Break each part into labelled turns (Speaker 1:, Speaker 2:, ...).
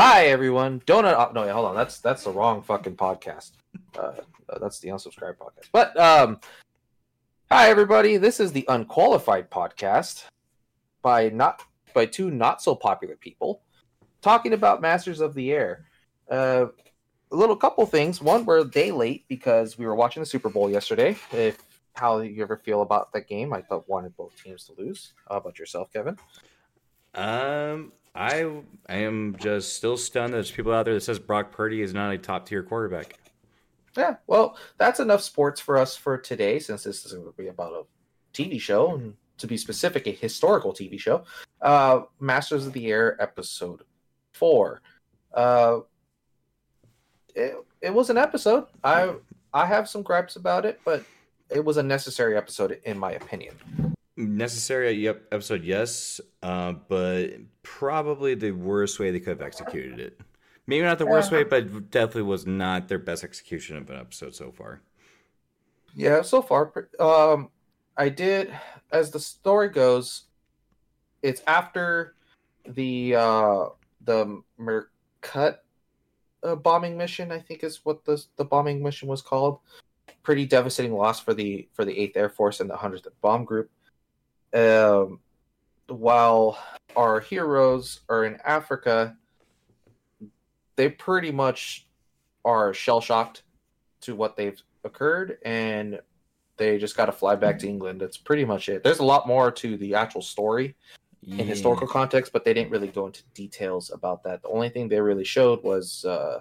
Speaker 1: Hi everyone. Donut. Oh, no, hold on. That's that's the wrong fucking podcast. Uh, that's the unsubscribed podcast. But um, hi everybody. This is the unqualified podcast by not by two not so popular people talking about Masters of the Air. Uh, a little couple things. One, we're a day late because we were watching the Super Bowl yesterday. If how you ever feel about that game, I thought wanted both teams to lose. How about yourself, Kevin?
Speaker 2: Um, I I am just still stunned. That there's people out there that says Brock Purdy is not a top tier quarterback.
Speaker 1: Yeah, well, that's enough sports for us for today, since this is going to be about a TV show, and to be specific, a historical TV show. Uh, Masters of the Air episode four. Uh, it, it was an episode. I I have some gripes about it, but it was a necessary episode in my opinion.
Speaker 2: Necessary episode, yes, uh, but probably the worst way they could have executed it. Maybe not the worst way, but definitely was not their best execution of an episode so far.
Speaker 1: Yeah, so far, um, I did. As the story goes, it's after the uh, the Mercut uh, bombing mission. I think is what the the bombing mission was called. Pretty devastating loss for the for the Eighth Air Force and the Hundredth Bomb Group. Um, while our heroes are in Africa, they pretty much are shell shocked to what they've occurred, and they just got to fly back to England. That's pretty much it. There's a lot more to the actual story in historical context, but they didn't really go into details about that. The only thing they really showed was uh,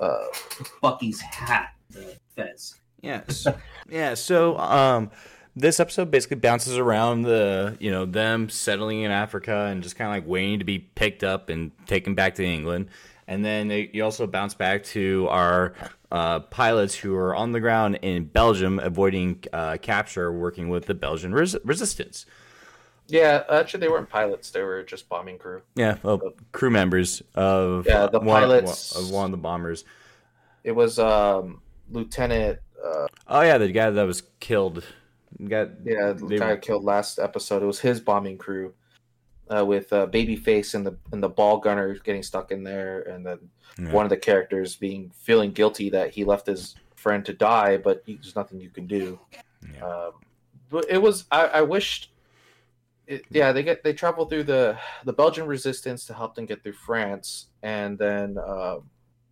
Speaker 1: uh,
Speaker 3: Bucky's hat, the fez.
Speaker 2: Yeah, so, yeah. So, um, this episode basically bounces around the you know them settling in Africa and just kind of like waiting to be picked up and taken back to England, and then they, you also bounce back to our uh, pilots who are on the ground in Belgium avoiding uh, capture, working with the Belgian res- resistance.
Speaker 1: Yeah, actually, they weren't pilots; they were just bombing crew.
Speaker 2: Yeah, well, crew members of
Speaker 1: Yeah, the
Speaker 2: one,
Speaker 1: pilots-
Speaker 2: of one of the bombers.
Speaker 1: It was um, Lieutenant. Uh,
Speaker 2: Oh yeah, the guy that was killed. Got
Speaker 1: yeah, the
Speaker 2: They-
Speaker 1: guy killed last episode. It was his bombing crew, uh, with uh, Babyface and the and the ball gunner getting stuck in there, and then
Speaker 2: Yeah.
Speaker 1: one of the characters being feeling guilty that he left his friend to die, but you- there's nothing you can do.
Speaker 2: Yeah.
Speaker 1: Um, but it was. I, I wished. It, yeah, they get they travel through the the Belgian resistance to help them get through France, and then uh,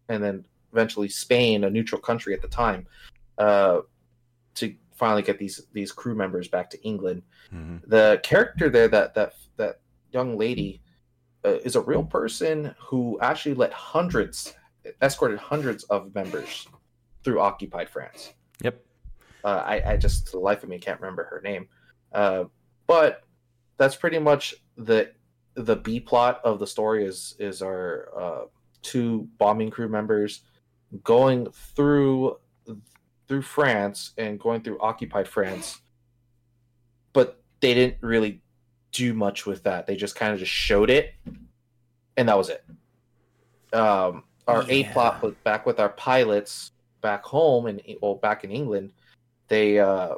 Speaker 1: and then eventually Spain, a neutral country at the time, uh, to finally get these these crew members back to England.
Speaker 2: Mm-hmm.
Speaker 1: The character there, that that that young lady, uh, is a real person who actually let hundreds escorted hundreds of members through occupied France.
Speaker 2: Yep.
Speaker 1: Uh, I, I just the life of me can't remember her name, uh, but that's pretty much the the B plot of the story is is our uh, two bombing crew members going through through France and going through occupied France, but they didn't really do much with that. They just kind of just showed it, and that was it. Um, our A plot was back with our pilots back home and well back in England. They uh,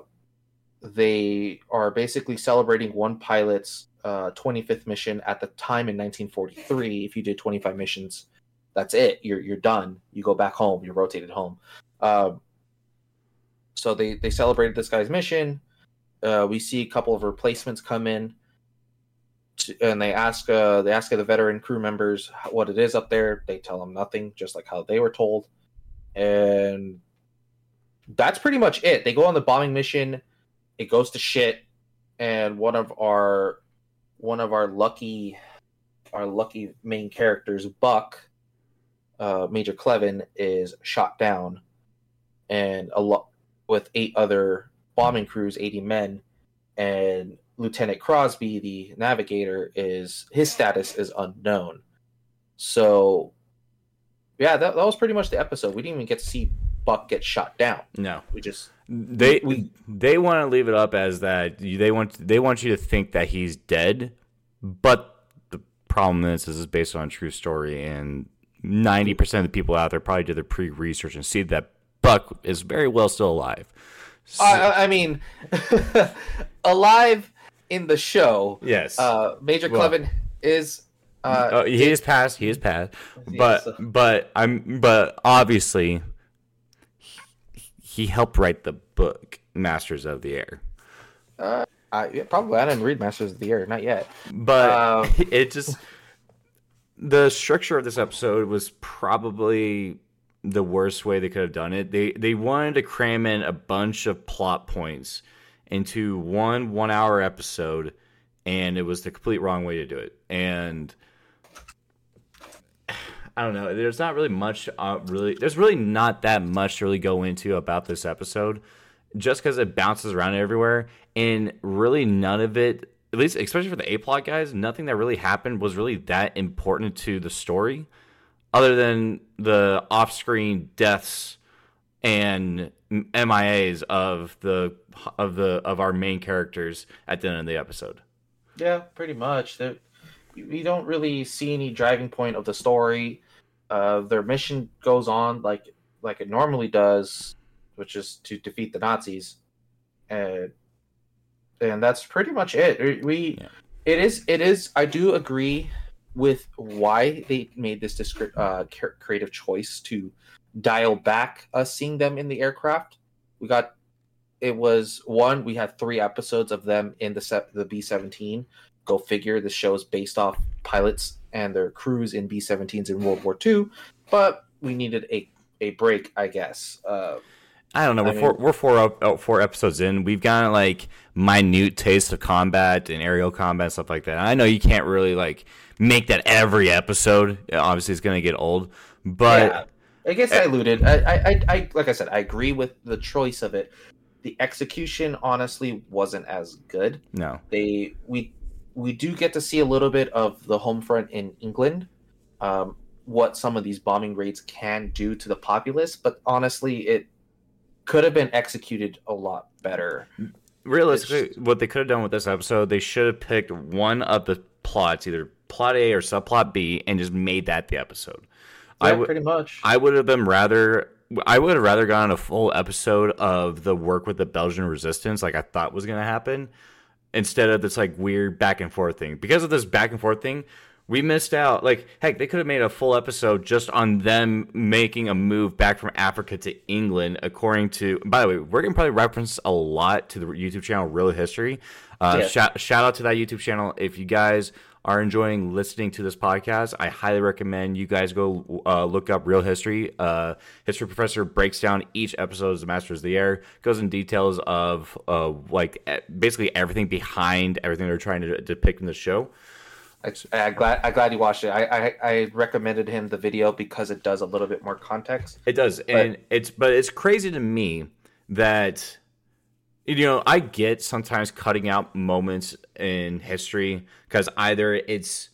Speaker 1: they are basically celebrating one pilot's uh, 25th mission at the time in 1943. If you did 25 missions, that's it. You're you're done. You go back home. You're rotated home. Um, so they they celebrated this guy's mission. Uh, we see a couple of replacements come in, to, and they ask uh, they ask the veteran crew members what it is up there. They tell them nothing, just like how they were told, and that's pretty much it. They go on the bombing mission. It goes to shit, and one of our one of our lucky our lucky main characters, Buck, uh, Major Cleven, is shot down, and a lot with eight other bombing crews, eighty men, and Lieutenant Crosby, the navigator, is his status is unknown. So, yeah, that, that was pretty much the episode. We didn't even get to see Buck get shot down.
Speaker 2: No,
Speaker 1: We just
Speaker 2: they
Speaker 1: We-
Speaker 2: they want to leave it up as that they want they want you to think that he's dead, but the problem is this is based on a true story, and ninety percent of the people out there probably did their pre research and see that Buck is very well still alive. So-
Speaker 1: I, I- mean, alive in the show.
Speaker 2: yes,
Speaker 1: Uh, Major
Speaker 2: Well-
Speaker 1: Cleven is Uh,
Speaker 2: Oh, he is passed. He is passed. But
Speaker 1: yes, uh,
Speaker 2: but I'm but obviously he, he helped write the book Masters of the Air.
Speaker 1: uh, I, yeah, probably I didn't read Masters of the Air, not yet.
Speaker 2: But
Speaker 1: Um,
Speaker 2: it just the structure of this episode was probably the worst way they could have done it. They they wanted to cram in a bunch of plot points into one one hour episode, and it was the complete wrong way to do it. And I don't know. There's not really much. Uh, really, there's really not that much to really go into about this episode, just because it bounces around everywhere, and really none of it. At least, especially for the A plot guys, nothing that really happened was really that important to the story, other than the off-screen deaths and MIAs of the of the of our main characters at the end of the episode.
Speaker 1: Yeah, pretty much. There- We don't really see any driving point of the story. Uh, their mission goes on like like it normally does, which is to defeat the Nazis, and and that's pretty much it. We
Speaker 2: Yeah.
Speaker 1: it is it is. I do agree with why they made this discre- uh, creative choice to dial back us seeing them in the aircraft. We got it was one. We had three episodes of them in the set the B seventeen. Go figure. The show is based off pilots and their crews in B 17s in World War II, but we needed a, a break, I guess. Uh,
Speaker 2: I don't know. We're
Speaker 1: mean-
Speaker 2: four, we're four up, oh, four episodes in. We've gotten like minute taste of combat and aerial combat stuff like that. I know you can't really like make that every episode. Obviously, it's gonna get old. But
Speaker 1: yeah, it gets diluted. I, I, I, like I said, I agree with the choice of it. The execution, honestly, wasn't as good.
Speaker 2: no,
Speaker 1: They we we do get to see a little bit of the home front in England, um, what some of these bombing raids can do to the populace. But honestly, it could have been executed a lot better.
Speaker 2: realistically, what they could have done with this episode, they should have picked one of the plots, either plot A or subplot B, and just made that the episode. I
Speaker 1: Yeah,
Speaker 2: would.
Speaker 1: pretty much.
Speaker 2: I would have been rather. I would have rather gotten a full episode of the work with the Belgian resistance, like I thought was going to happen, instead of this like weird back and forth thing. Because of this back and forth thing, we missed out. Like, heck, they could have made a full episode just on them making a move back from Africa to England. According to, by the way, we're gonna probably reference a lot to the YouTube channel Reel History. Uh,
Speaker 1: Yeah.
Speaker 2: shout, shout out to that YouTube channel if you guys are enjoying listening to this podcast, I highly recommend you guys go uh, look up Reel History. Uh, History Professor breaks down each episode of the Masters of the Air, goes in details of uh, like basically everything behind everything they're trying to depict in the show.
Speaker 1: I, I'm glad. I'm glad you watched it. I, I I recommended him the video because it does a little bit more context.
Speaker 2: It does, and it's but it's crazy to me that you know I get sometimes cutting out moments in history because either it's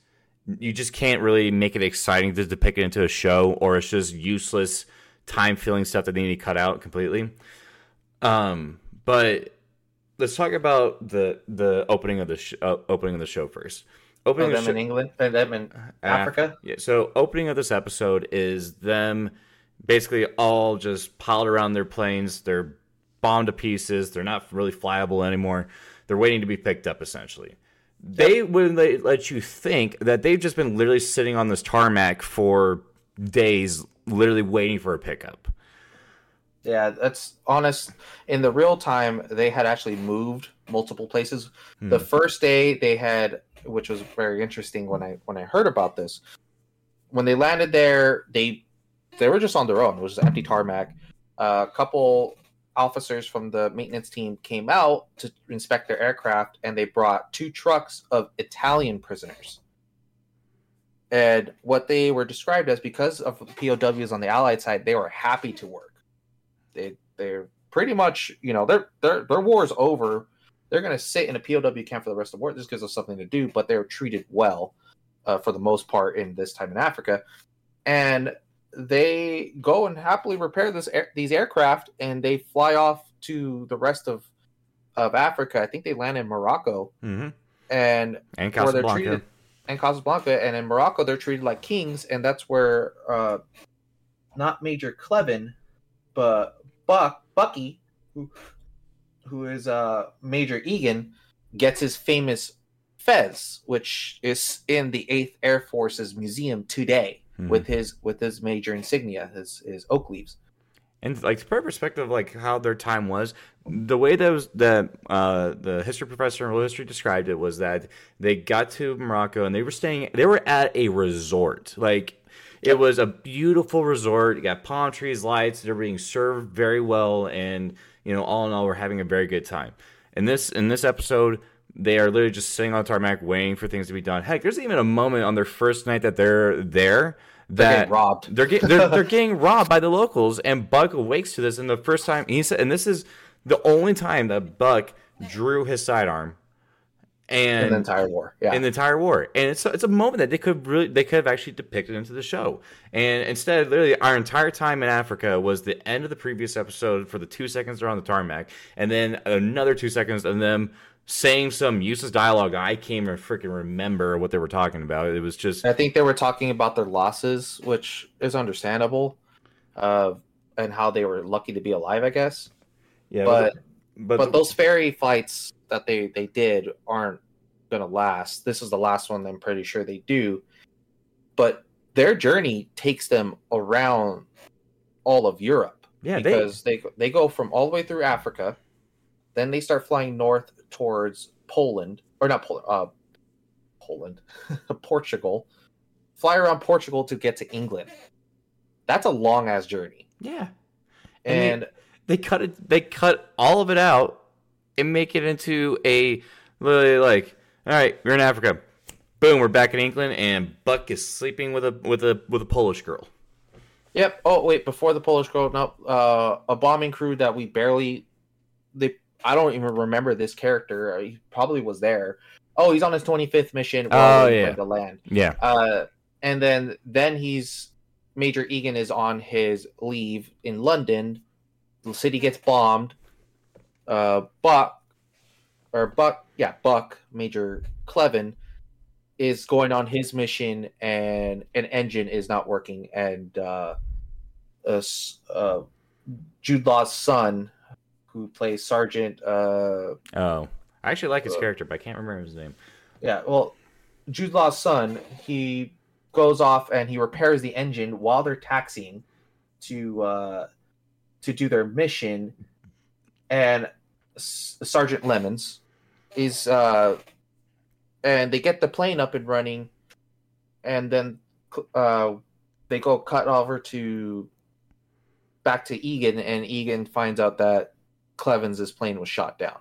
Speaker 2: you just can't really make it exciting to depict it into a show, or it's just useless time filling stuff that they need to cut out completely. Um, but let's talk about the the opening of the sh- uh, opening of the show first.
Speaker 1: Oh,
Speaker 2: Opening of
Speaker 1: them
Speaker 2: the
Speaker 1: in England, and them in Africa.
Speaker 2: yeah. So opening of this episode is them basically all just piled around their planes. They're bombed to pieces. They're not really flyable anymore. They're waiting to be picked up essentially. They would they let you think that they've just been literally sitting on this tarmac for days, literally waiting for a pickup.
Speaker 1: Yeah, that's honest. In the real time, they had actually moved multiple places. The
Speaker 2: Hmm.
Speaker 1: first day they had, which was very interesting when I when I heard about this, when they landed there, they they were just on their own. It was just empty tarmac. a couple officers from the maintenance team came out to inspect their aircraft, and they brought two trucks of Italian prisoners. And what they were described as, because of POWs on the Allied side, they were happy to work they they're pretty much you know their their their war's over. They're gonna sit in a POW camp for the rest of the war just because of something to do, but they're treated well uh, for the most part in this time in Africa, and they go and happily repair this air, these aircraft and they fly off to the rest of of Africa. I think they land in Morocco
Speaker 2: Mm-hmm.
Speaker 1: and
Speaker 2: And
Speaker 1: where they're
Speaker 2: Casablanca.
Speaker 1: treated and Casablanca, and in Morocco they're treated like kings, and that's where uh, not Major Cleven, but Buck Bucky, who who is uh, Major Egan, gets his famous Fez, which is in the Eighth Air Force's museum today
Speaker 2: Mhm.
Speaker 1: with his with his major insignia, his his oak leaves.
Speaker 2: And like to put in perspective, like how their time was, the way that was that uh, the history professor in world history described it was that they got to Morocco and they were staying. They were at a resort, like it was a beautiful resort. You got palm trees, lights. They're being served very well, and you know, all in all, we're having a very good time. In this in this episode, they are literally just sitting on tarmac waiting for things to be done. Heck, there's even a moment on their first night that they're there that They're
Speaker 1: getting robbed.
Speaker 2: they're, get, they're they're getting robbed by the locals, and Buck awakes to this. And the first time he said, and this is the only time that Buck drew his sidearm, and
Speaker 1: in the entire war. Yeah.
Speaker 2: in the entire war. And it's it's a moment that they could really they could have actually depicted into the show. And instead, literally, our entire time in Africa was the end of the previous episode for the two seconds they're on the tarmac, and then another two seconds of them saying some useless dialogue. I can't even freaking remember what they were talking about. It was just
Speaker 1: I think they were talking about their losses, which is understandable, uh, and how they were lucky to be alive, I guess.
Speaker 2: yeah,
Speaker 1: But
Speaker 2: but,
Speaker 1: but those fairy fights that they they did aren't gonna last. This is the last one. I'm pretty sure they do, but their journey takes them around all of Europe
Speaker 2: yeah,
Speaker 1: because they they go from all the way through Africa, then they start flying north towards Poland or not Poland, uh, Poland, Portugal, fly around Portugal to get to England. That's a long ass journey,
Speaker 2: yeah. And
Speaker 1: and
Speaker 2: they cut it they cut all of it out and make it into a literally like all right we're in africa boom we're back in england and buck is sleeping with a with a with a polish girl
Speaker 1: Yep. Oh wait, before the Polish girl, no, uh, a bombing crew that we barely, they, I don't even remember this character. Uh, He probably was there. Oh, he's on his 25th mission.
Speaker 2: Oh, yeah.
Speaker 1: the land.
Speaker 2: yeah
Speaker 1: Uh, and then then he's Major Egan is on his leave in London. The city gets bombed. Uh, Buck or Buck, yeah, Buck Major Cleven is going on his mission, and an engine is not working, and uh, uh, uh Jude Law's son, who plays Sergeant uh,
Speaker 2: oh i actually like his
Speaker 1: Uh,
Speaker 2: character but i can't remember his name.
Speaker 1: Yeah, well, Jude Law's son, he goes off and he repairs the engine while they're taxiing to uh, to do their mission, and Sergeant Lemmons is uh, and they get the plane up and running, and then uh, they go cut over to back to Egan, and Egan finds out that Cleven's plane was shot down.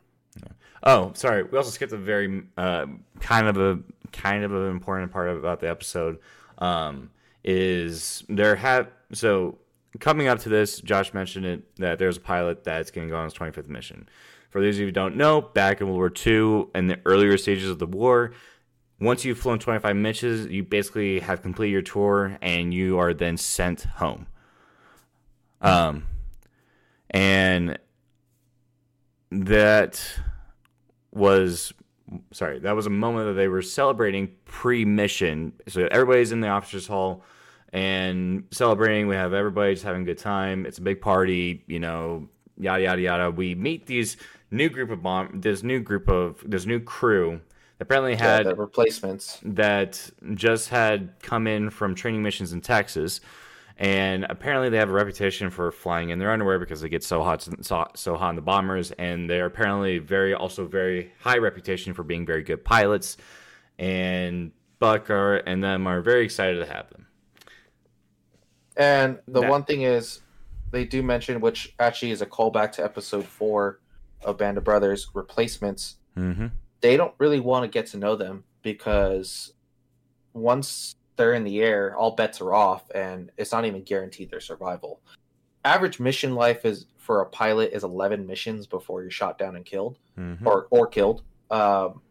Speaker 2: oh sorry. We also skipped a very uh, kind of a kind of an important part about the episode um, is there have so coming up to this josh mentioned it that there's a pilot that's going to go on his 25th mission for those of you who don't know back in world war ii and the earlier stages of the war once you've flown 25 missions you basically have completed your tour and you are then sent home. Um and that was sorry that was a moment that they were celebrating pre-mission. So everybody's in the officers hall and celebrating. We have everybody just having a good time. It's a big party you know yada yada yada. We meet these new group of bomb this new group of this new crew apparently had
Speaker 1: the replacements.
Speaker 2: that just had come in from training missions in Texas, and apparently they have a reputation for flying in their underwear because they get so hot, so, so hot in the bombers, and they're apparently very also very high reputation for being very good pilots. And Buck are, and them are very excited to have them.
Speaker 1: And the
Speaker 2: That-
Speaker 1: one thing is, they do mention, which actually is a callback to episode four of Band of Brothers replacements.
Speaker 2: Mm-hmm.
Speaker 1: They don't really want to get to know them because once they're in the air, all bets are off, and it's not even guaranteed their survival. Average mission life is for a pilot is 11 missions before you're shot down and killed,
Speaker 2: Mm-hmm.
Speaker 1: or or killed. Um,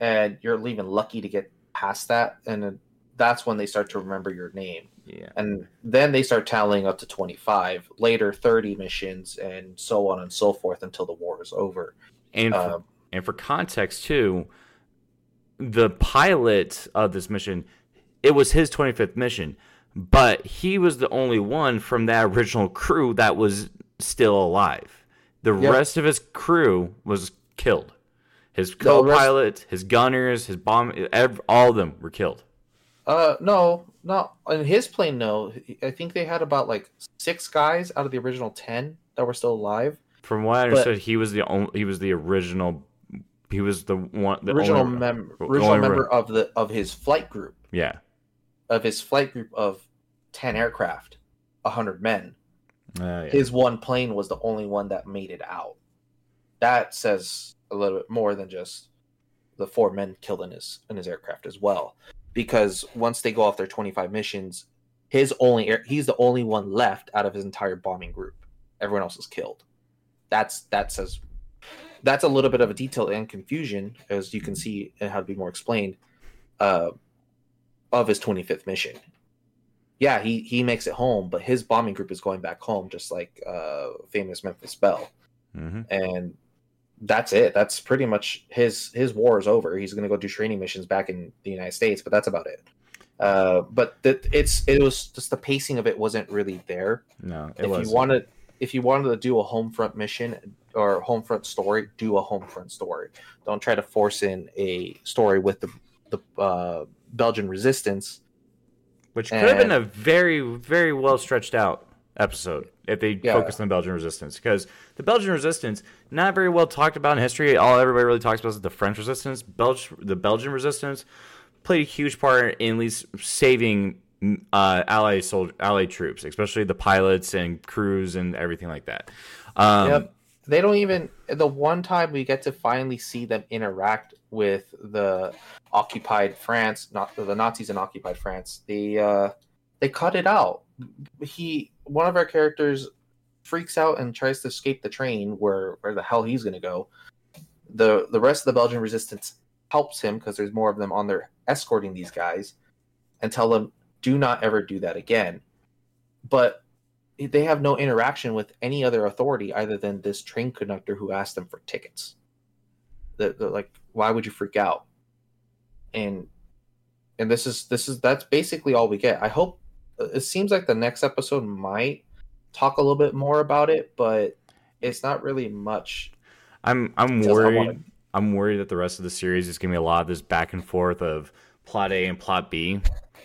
Speaker 1: and you're even lucky to get past that, and that's when they start to remember your name
Speaker 2: Yeah.
Speaker 1: and then they start tallying up to 25 later 30 missions and so on and so forth until the war is over
Speaker 2: And for,
Speaker 1: um,
Speaker 2: and for context too, the pilot of this mission, it was his 25th mission, but he was the only one from that original crew that was still alive. The
Speaker 1: Yep.
Speaker 2: rest of his crew was killed. His co-pilot, his gunners, his bomb, ev- all of them were killed.
Speaker 1: Uh, no, not in his plane. No, I think they had about like six guys out of the original ten that were still alive.
Speaker 2: From what I
Speaker 1: But-
Speaker 2: understood, he was the only, he was the original. He was the one. The
Speaker 1: original
Speaker 2: only-
Speaker 1: mem- original
Speaker 2: only-
Speaker 1: member of the of his flight group
Speaker 2: Yeah.
Speaker 1: of his flight group of ten aircraft, hundred men.
Speaker 2: Uh, yeah.
Speaker 1: His one plane was the only one that made it out. That says a little bit more than just the four men killed in his in his aircraft as well, because once they go off their twenty five missions, his only air, he's the only one left out of his entire bombing group. Everyone else is killed. That's that says that's a little bit of a detail and confusion, as you can see and how to be more explained, uh, of his twenty fifth mission yeah, he he makes it home, but his bombing group is going back home, just like uh, famous Memphis Belle,
Speaker 2: hmm
Speaker 1: and that's it. That's pretty much his his war is over. He's going to go do training missions back in the United States, but that's about it. Uh, but the, it's it was just the pacing of it wasn't really there.
Speaker 2: No, it
Speaker 1: if
Speaker 2: was.
Speaker 1: you wanted if you wanted to do a home front mission or home front story, do a home front story. Don't try to force in a story with the the uh, Belgian resistance
Speaker 2: Which could have been a very, very well stretched out episode if they
Speaker 1: Yeah.
Speaker 2: focused on Belgian resistance. Because the Belgian resistance, not very well talked about in history. All everybody really talks about is the French resistance. Belg- the Belgian resistance played a huge part in at least saving uh, Allied soldier, Allied troops, especially the pilots and crews and everything like that. Um,
Speaker 1: Yep. They don't even the one time we get to finally see them interact with the occupied France, not the Nazis in occupied France. The uh they cut it out. He one of our characters freaks out and tries to escape the train where where the hell he's going to go. The the rest of the Belgian resistance helps him because there's more of them on there escorting these guys and tell them do not ever do that again. But they have no interaction with any other authority other than this train conductor who asked them for tickets. The, like, why would you freak out? And and this is this is that's basically all we get. I hope it seems like the next episode might talk a little bit more about it, but it's not really much.
Speaker 2: I'm I'm worried. I'm worried that the rest of the series is gonna be a lot of this back and forth of plot A and plot B.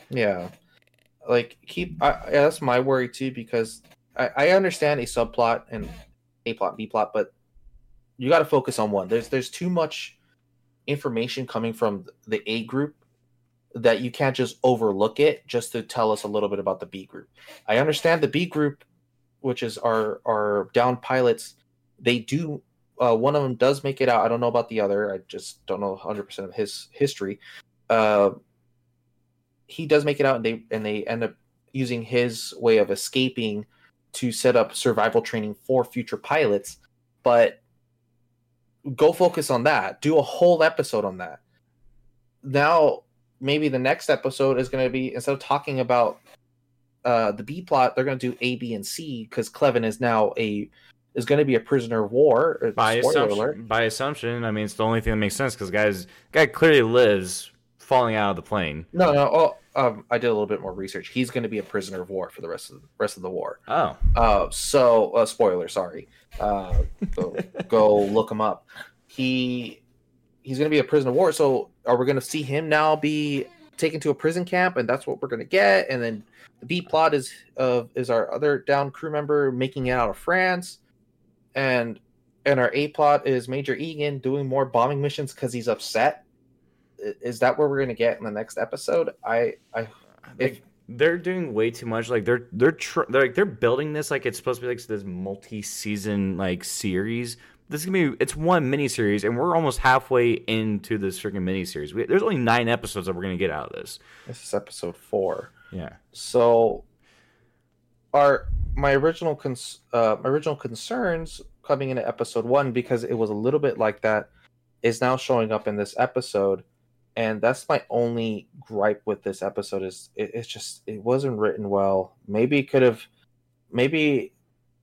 Speaker 1: Yeah, like keep. I, yeah, that's my worry too because I, I understand a subplot and a plot, B plot, but you got to focus on one. There's there's too much information coming from the A group that you can't just overlook it just to tell us a little bit about the B group. I understand the B group, which is our our down pilots. They do. Uh, one of them does make it out. I don't know about the other. I just don't know 100 percent of his history. Uh, he does make it out, and they and they end up using his way of escaping to set up survival training for future pilots. But go focus on that. Do a whole episode on that. Now, maybe the next episode is going to be instead of talking about uh, the B plot, they're going to do A, B, and C because Cleven is now a is going to be a prisoner of war. Uh,
Speaker 2: By assumption,
Speaker 1: alert.
Speaker 2: by assumption, I mean it's the only thing that makes sense because guys, guy clearly lives falling out of the plane.
Speaker 1: No, no. Oh, um, I did a little bit more research. He's going to be a prisoner of war for the rest of the rest of the war.
Speaker 2: Oh,
Speaker 1: Uh, so uh, spoiler, sorry. Uh, go, go look him up. He he's going to be a prisoner of war. So are we going to see him now be taken to a prison camp, and that's what we're going to get? And then the B plot is of is our other down crew member making it out of France, and and our A plot is Major Egan doing more bombing missions because he's upset. Is that where we're going to get in the next episode? I I if
Speaker 2: they're doing way too much. Like they're they're tr- they're like they're building this like it's supposed to be like this multi-season like series. This is gonna be it's one miniseries, and we're almost halfway into this freaking miniseries. We, there's only nine episodes that we're gonna get out of this.
Speaker 1: this is episode four.
Speaker 2: Yeah,
Speaker 1: So, our my original cons- uh, my original concerns coming into episode one because it was a little bit like that is now showing up in this episode, and that's my only gripe with this episode is it, it's just it wasn't written well. Maybe it could have, maybe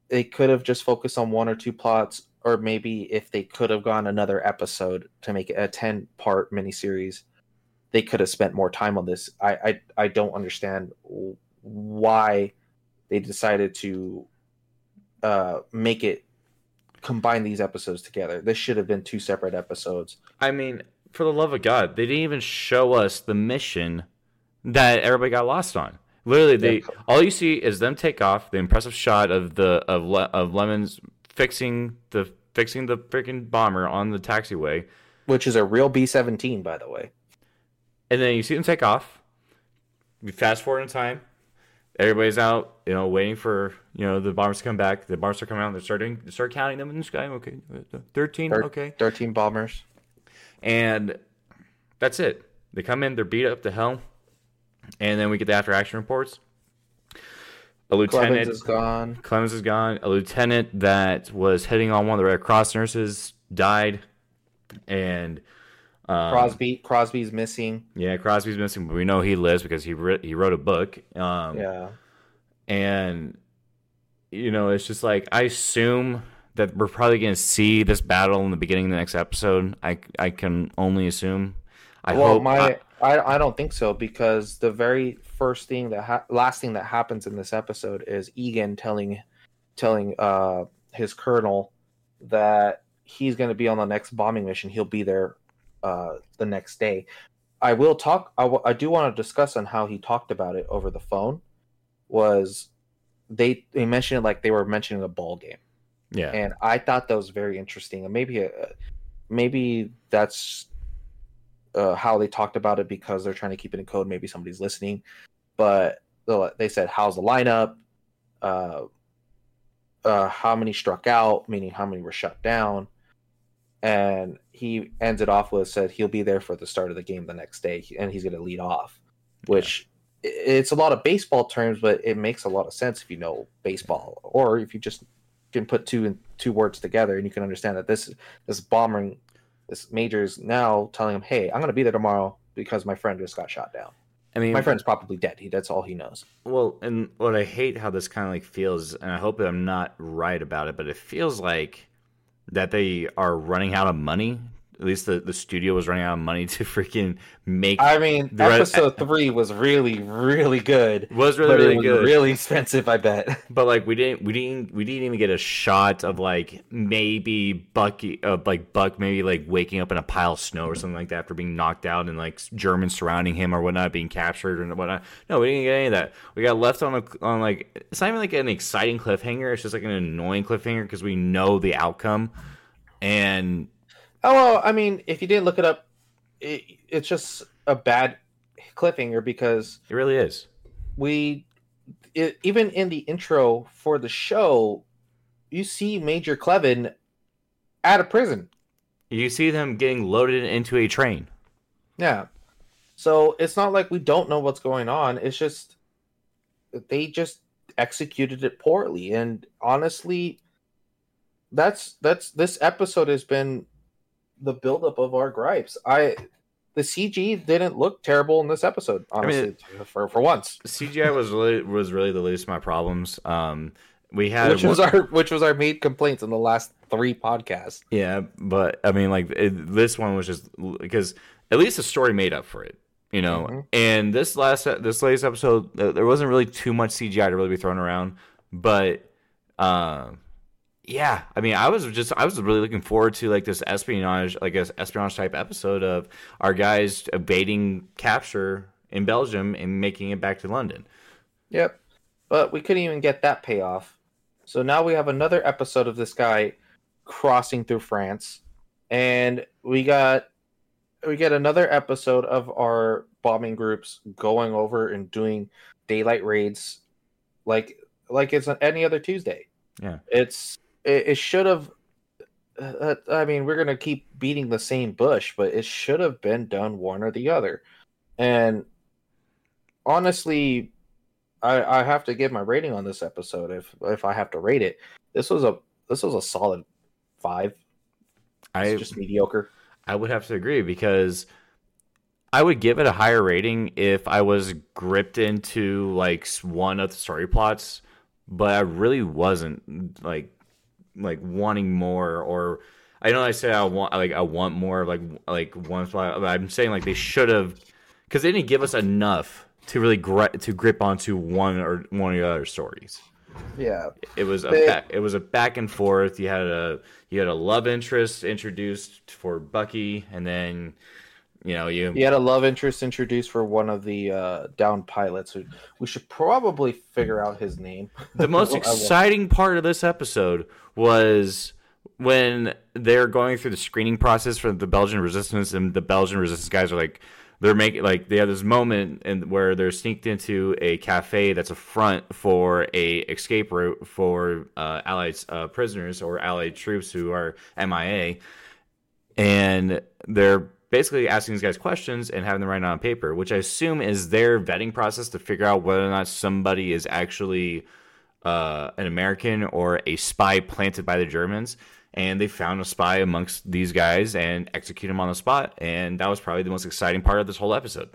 Speaker 1: they could have just focused on one or two plots, or maybe if they could have gone another episode to make it a ten part miniseries they could have spent more time on this. I I, I don't understand why they decided to uh, make it combine these episodes together. This should have been two separate episodes.
Speaker 2: I mean, for the love of God, they didn't even show us the mission that everybody got lost on. Literally, they
Speaker 1: Yeah.
Speaker 2: all you see is them take off. The impressive shot of the of Le, of Lemmons fixing the fixing the freaking bomber on the taxiway,
Speaker 1: Which is a real B seventeen, by the way.
Speaker 2: and then you see them take off. We fast forward in time. Everybody's out, you know, waiting for you know the bombers to come back. The bombers are coming out. They're starting, they start counting them in the sky. Okay, thirteen.
Speaker 1: Thir-
Speaker 2: Okay,
Speaker 1: Thirteen bombers.
Speaker 2: and that's it. They come in, they're beat up to hell, and then we get the after action reports. A lieutenant
Speaker 1: Clemens is gone.
Speaker 2: Clemens is gone. A lieutenant that was hitting on one of the Red Cross nurses died, and um,
Speaker 1: Crosby Crosby's missing.
Speaker 2: yeah, Crosby's missing, but we know he lives because he writ- he wrote a book. Um,
Speaker 1: Yeah.
Speaker 2: and you know it's just like I assume that we're probably going to see this battle in the beginning of the next episode. I I can only assume. I
Speaker 1: well,
Speaker 2: hope.
Speaker 1: my I, I I don't think so because the very first thing that ha- last thing that happens in this episode is Egan telling telling uh his colonel that he's going to be on the next bombing mission. He'll be there uh the next day. I will talk. I, w- I do want to discuss on how he talked about it over the phone. Was they they mentioned it like they were mentioning a ball game
Speaker 2: yeah,
Speaker 1: and I thought that was very interesting. And maybe, uh, maybe that's uh, how they talked about it because they're trying to keep it in code. Maybe somebody's listening, but they said, "How's the lineup? Uh, uh, how many struck out? Meaning how many were shut down?" And he ends it off with said he'll be there for the start of the game the next day, and he's going to lead off, which. It's a lot of baseball terms, but it makes a lot of sense if you know baseball, or if you just can put two and two words together and you can understand that this this bombing this major is now telling him hey i'm going to be there tomorrow because my friend just got shot down
Speaker 2: I mean,
Speaker 1: my friend's probably dead he that's all he knows
Speaker 2: Well, and what I hate how this kind of like feels, and I hope I'm not right about it, but it feels like that they are running out of money. At least the, the studio was running out of money to freaking make.
Speaker 1: i mean episode three was really really good
Speaker 2: was really really
Speaker 1: it was
Speaker 2: good,
Speaker 1: really expensive i bet
Speaker 2: but like we didn't we didn't we didn't even get a shot of like maybe Bucky uh, like Buck maybe like waking up in a pile of snow or something like that after being knocked out and like Germans surrounding him or whatnot being captured and whatnot. No, we didn't get any of that. We got left on a on like it's not even like an exciting cliffhanger. It's just like an annoying cliffhanger because we know the outcome and
Speaker 1: oh well i mean if you didn't look it up it, it's just a bad cliffhanger because
Speaker 2: it really is.
Speaker 1: we it, even in the intro for the show you see major cleven out of prison
Speaker 2: You see them getting loaded into a train.
Speaker 1: yeah so it's not like we don't know what's going on it's just they just executed it poorly and honestly that's that's this episode has been the buildup of our gripes i the cg didn't look terrible in this episode honestly for for once
Speaker 2: CGI was really was really the least of my problems. Um, we had
Speaker 1: which was our which was our main complaints in the last three podcasts.
Speaker 2: Yeah, but I mean, like it, this one was just because at least the story made up for it, you know.
Speaker 1: Mhm.
Speaker 2: And this last this latest episode, there wasn't really too much CGI to really be thrown around, but um, yeah, I mean, I was just I was really looking forward to like this espionage, like a espionage type episode of our guys evading capture in Belgium and making it back to London.
Speaker 1: Yep, but we couldn't even get that payoff. So now we have another episode of this guy crossing through France, and we got we get another episode of our bombing groups going over and doing daylight raids, like like it's on any other Tuesday.
Speaker 2: Yeah.
Speaker 1: it's it, it should have. Uh, I mean, we're gonna keep beating the same bush, but it should have been done one or the other. And honestly, I, I have to give my rating on this episode if if I have to rate it. This was a this was a solid five.
Speaker 2: I
Speaker 1: It's just mediocre.
Speaker 2: I would have to agree because I would give it a higher rating if I was gripped into like one of the story plots, but I really wasn't like like wanting more or I know I say I want like I want more like like once. I'm saying like they should have because they didn't give us enough to really gri- to grip onto one or one of the other stories.
Speaker 1: Yeah.
Speaker 2: It was a
Speaker 1: They-
Speaker 2: back, it was a back and forth. You had a you had a love interest introduced for Bucky, and then you know you
Speaker 1: He had a love interest introduced for one of the uh, down pilots. who- We should probably figure out his name.
Speaker 2: the most
Speaker 1: Well, I won't.
Speaker 2: exciting part of this episode was when they're going through the screening process for the Belgian resistance, and the Belgian resistance guys are like, they're making like they have this moment and where they're sneaked into a cafe that's a front for a escape route for uh, Allied uh, prisoners or Allied troops who are MIA, and they're basically asking these guys questions and having them write it on paper, which I assume is their vetting process to figure out whether or not somebody is actually uh, an American or a spy planted by the Germans. And they found a spy amongst these guys and execute him on the spot. And that was probably the most exciting part of this whole episode.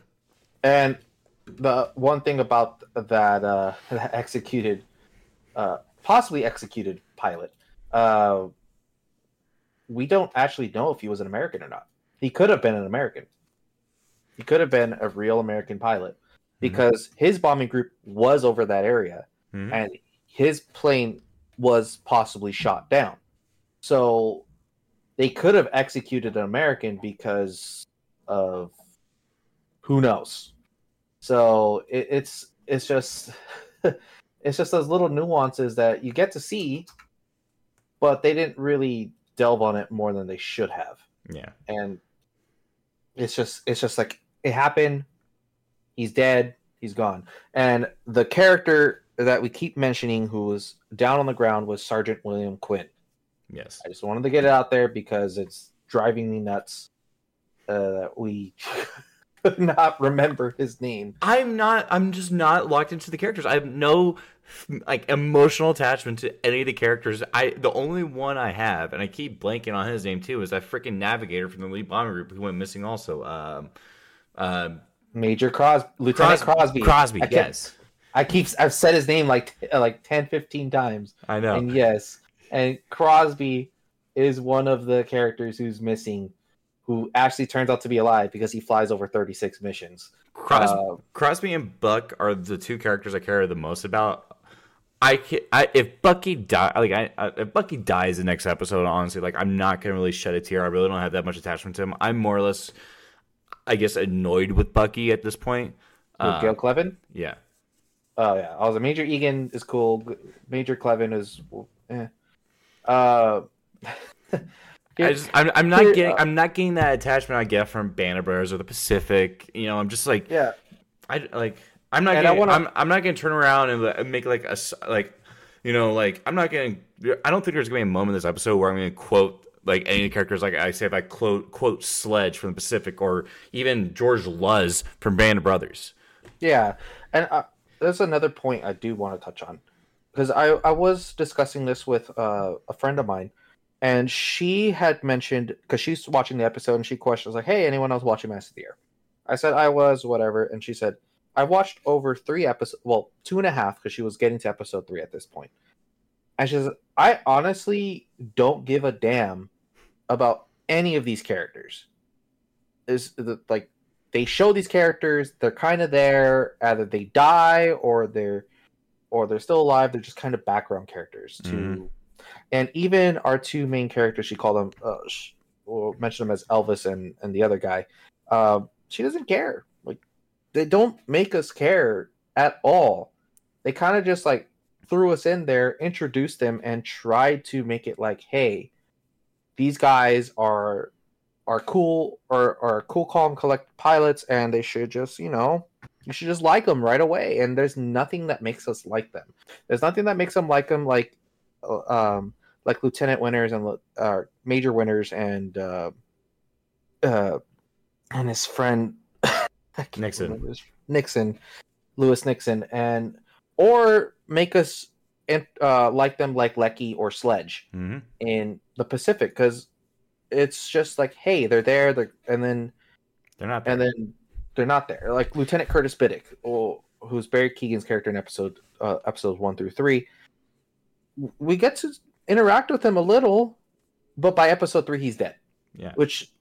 Speaker 1: And the one thing about that uh, executed, uh, possibly executed pilot, uh, we don't actually know if he was an American or not. He could have been an American. He could have been a real American pilot because his bombing group was over that area
Speaker 2: Mhm.
Speaker 1: and his plane was possibly shot down. So they could have executed an American because of who knows. So it, it's it's just it's just those little nuances that you get to see, but they didn't really delve on it more than they should have.
Speaker 2: Yeah.
Speaker 1: And it's just it's just like it happened. He's dead. He's gone. And the character that we keep mentioning who was down on the ground was Sergeant William Quinn.
Speaker 2: Yes.
Speaker 1: I just wanted to get it out there because it's driving me nuts. Uh, we could not remember his name.
Speaker 2: I'm not. I'm just not locked into the characters. I have no like emotional attachment to any of the characters. I the only one I have, and I keep blanking on his name too, is that freaking navigator from the Elite Bomber Group who went missing. Also, um, um,
Speaker 1: Major Cros, Lieutenant
Speaker 2: Cros-
Speaker 1: Crosby.
Speaker 2: Crosby.
Speaker 1: I
Speaker 2: yes,
Speaker 1: I keep I've said his name like uh, like 10, 15 times.
Speaker 2: I know.
Speaker 1: And yes, and Crosby is one of the characters who's missing, who actually turns out to be alive because he flies over thirty six missions.
Speaker 2: Cros-
Speaker 1: Uh,
Speaker 2: Crosby and Buck are the two characters I care the most about. I, can, I if Bucky die like I, I if Bucky dies the next episode, honestly, like I'm not gonna really shed a tear. I really don't have that much attachment to him. I'm more or less, I guess, annoyed with Bucky at this point.
Speaker 1: with
Speaker 2: Uh,
Speaker 1: Gale Cleven.
Speaker 2: yeah,
Speaker 1: Oh yeah, was Major Egan is cool. Major Cleven is, eh. Uh,
Speaker 2: I just I'm, I'm not getting
Speaker 1: uh,
Speaker 2: I'm not getting that attachment I get from Band of Brothers or the Pacific. You know, I'm just like
Speaker 1: yeah,
Speaker 2: I like I'm not
Speaker 1: And I
Speaker 2: gonna,
Speaker 1: wanna-
Speaker 2: I'm I'm not gonna turn around and make like a, like you know like I'm not gonna I don't think there's gonna be a moment in this episode where I'm gonna quote like any characters like I say if I quote quote Sledge from the Pacific or even George Luz from Band of Brothers.
Speaker 1: yeah, and uh, there's another point I do want to touch on because I I was discussing this with uh, a friend of mine, and she had mentioned because she's watching the episode and she questions like, "Hey, anyone else watching Master of the Air?" I said I was, whatever, and she said I watched over three episodes, well, two and a half because she was getting to episode three at this point. And she says, I honestly don't give a damn about any of these characters. Is like they show these characters, they're kind of there, either they die or they're or they're still alive. They're just kind of background characters to,
Speaker 2: Mhm.
Speaker 1: And even our two main characters, she called them, uh, sh- we'll mention them as Elvis and and the other guy. Um, she doesn't care. Like they don't make us care at all. They kind of just like threw us in there, introduced them, and tried to make it like, hey, these guys are are cool or are cool, calm, collect pilots, and they should just, you know, you should just like them right away. And there's nothing that makes us like them. There's nothing that makes them like them, like, uh, um, like Lieutenant Winters and uh, Major Winters and uh, uh, and his friend
Speaker 2: Nixon.
Speaker 1: his- Nixon, Lewis Nixon, and or make us uh, like them like Leckie or Sledge
Speaker 2: Mm-hmm.
Speaker 1: in the Pacific because it's just like, hey, they're there, they're, and then
Speaker 2: They're not. There.
Speaker 1: and then they're not there. Like Lieutenant Curtis Biddick, or, who's Barry Keoghan's character in episode uh, episodes one through three. We get to interact with him a little, but by episode three, he's dead,
Speaker 2: yeah,
Speaker 1: which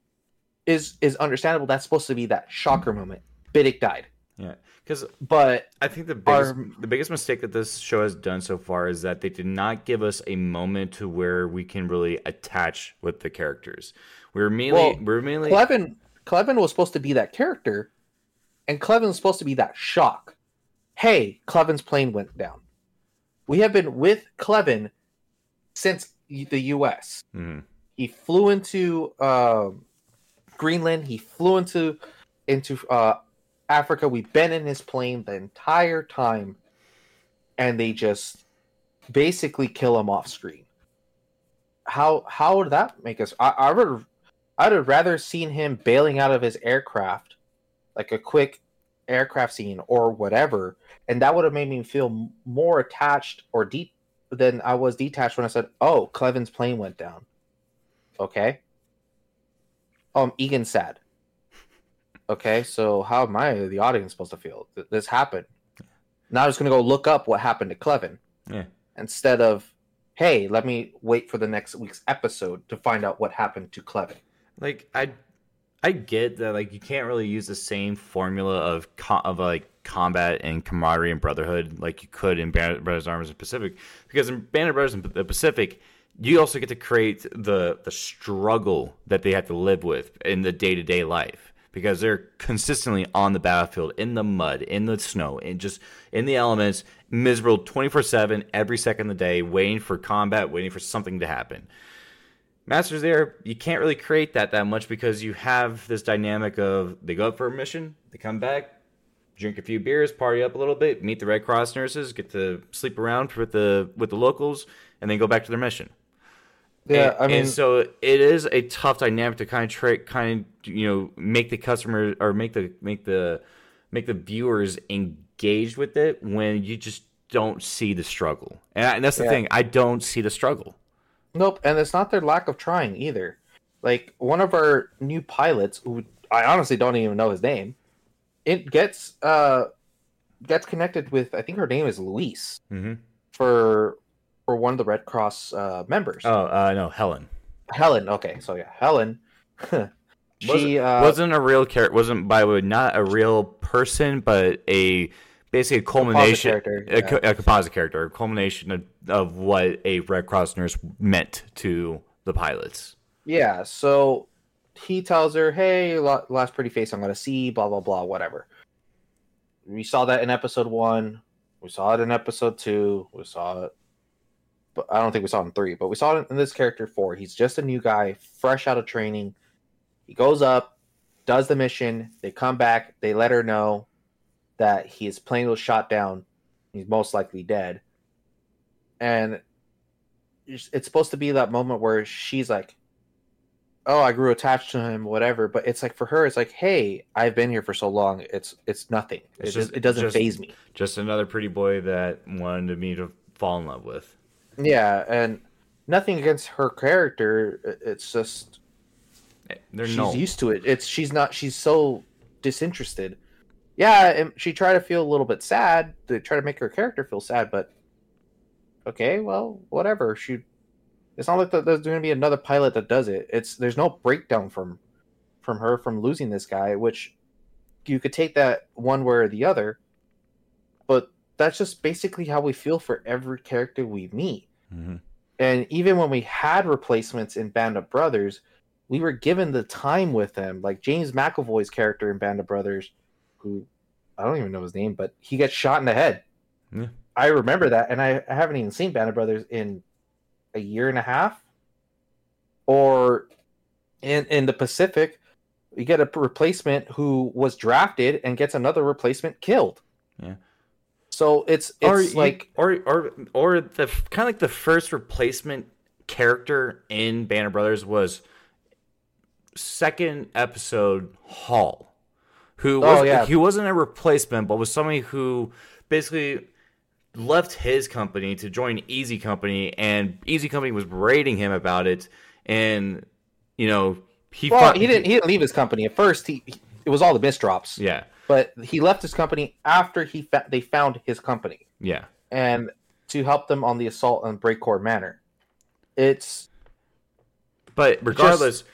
Speaker 1: is is understandable. That's supposed to be that shocker moment. Biddick died.
Speaker 2: Yeah, because
Speaker 1: But
Speaker 2: I think the biggest
Speaker 1: Our-
Speaker 2: the biggest mistake that this show has done so far is that they did not give us a moment to where we can really attach with the characters. We were mainly
Speaker 1: Well,
Speaker 2: we were mainly
Speaker 1: Clevin Clevin was supposed to be that character, and Clevin was supposed to be that shock. Hey, Clevin's plane went down. We have been with Clevin since the U.S.
Speaker 2: Mhm.
Speaker 1: He flew into um Greenland. He flew into into uh, Africa. We've been in his plane the entire time, and they just basically kill him off screen. How how would that make us? I, I would I'd have rather seen him bailing out of his aircraft, like a quick aircraft scene or whatever, and that would have made me feel more attached or deep than I was detached when I said, "Oh, Cleven's plane went down." Okay. Um, Egan's sad. Okay, so how am I, the audience, supposed to feel? Th- This happened. Now I'm just gonna go look up what happened to Cleven
Speaker 2: yeah.
Speaker 1: instead of, hey, let me wait for the next week's episode to find out what happened to Clevin.
Speaker 2: Like I I get that like you can't really use the same formula of co- of like combat and camaraderie and brotherhood like you could in Band of Brothers Arms and Pacific. Because in Band of Brothers and the Pacific you also get to create the the struggle that they have to live with in the day to day life. Because they're consistently on the battlefield in the mud in the snow and just in the elements miserable 24 7 every second of the day waiting for combat waiting for something to happen. Masters there, you can't really create that that much because you have this dynamic of they go up for a mission, they come back, drink a few beers, party up a little bit, meet the Red Cross nurses, get to sleep around with the with the locals, and then go back to their mission.
Speaker 1: Yeah,
Speaker 2: And-
Speaker 1: I mean,
Speaker 2: and so it is a tough dynamic to kind of try, kind of you know make the customer or make the make the make the viewers engaged with it when you just don't see the struggle, and, I, and that's the
Speaker 1: Yeah.
Speaker 2: thing. I don't see the struggle.
Speaker 1: Nope, and it's not their lack of trying either. Like one of our new pilots, who I honestly don't even know his name, it gets uh gets connected with I think her name is Louise
Speaker 2: Mm-hmm.
Speaker 1: for for one of the Red Cross uh, members.
Speaker 2: Oh uh, no, Helen.
Speaker 1: Helen. Okay, so yeah, Helen. she
Speaker 2: wasn't,
Speaker 1: uh,
Speaker 2: wasn't a real character. Wasn't by the way not a real person, but a basically a culmination,
Speaker 1: character,
Speaker 2: a, a composite character, a culmination of, of what a Red Cross nurse meant to the pilots.
Speaker 1: Yeah, so he tells her, "Hey, last pretty face I'm gonna see." Blah blah blah, whatever. We saw that in episode one. We saw it in episode two. We saw it, but I don't think we saw it in three. But we saw it in this character four. He's just a new guy, fresh out of training. He goes up, does the mission. They come back. They let her know that his plane was shot down. He's most likely dead. And it's it's supposed to be that moment where she's like, oh i grew attached to him whatever. But it's like for her it's like hey i've been here for so long. It's it's nothing.
Speaker 2: It's
Speaker 1: it,
Speaker 2: just-
Speaker 1: it doesn't phase me.
Speaker 2: Just another pretty boy that wanted me to fall in love with.
Speaker 1: yeah and nothing against her character. It's just eh,
Speaker 2: There's
Speaker 1: she's
Speaker 2: no
Speaker 1: used to it. It's she's not she's so disinterested. Yeah and she tried to feel a little bit sad. To try to make her character feel sad but okay well whatever. She it's not like that there's going to be another pilot that does it it's there's no breakdown from from her from losing this guy which you could take that one way or the other but that's just basically how we feel for every character we meet
Speaker 2: Mhm.
Speaker 1: and even when we had replacements in Band of Brothers, we were given the time with them. Like James McAvoy's character in Band of Brothers, who I don't even know his name, but he gets shot in the head.
Speaker 2: Yeah.
Speaker 1: I remember that, and I, I haven't even seen Band of Brothers in a year and a half. Or in in the Pacific, you get a replacement who was drafted and gets another replacement killed.
Speaker 2: Yeah.
Speaker 1: So it's it's
Speaker 2: or
Speaker 1: like
Speaker 2: or or or the kind of like the first replacement character in Banner Brothers was second episode Hall, who
Speaker 1: Oh,
Speaker 2: was,
Speaker 1: yeah.
Speaker 2: he wasn't a replacement, but was somebody who basically left his company to join Easy Company, and Easy Company was berating him about it, and you know he
Speaker 1: well, he didn't he didn't leave his company at first. He, he it was all the misdrops.
Speaker 2: yeah
Speaker 1: but he left his company after he fa- they found his company
Speaker 2: yeah
Speaker 1: and to help them on the assault on Brécourt Manor. It's
Speaker 2: But regardless,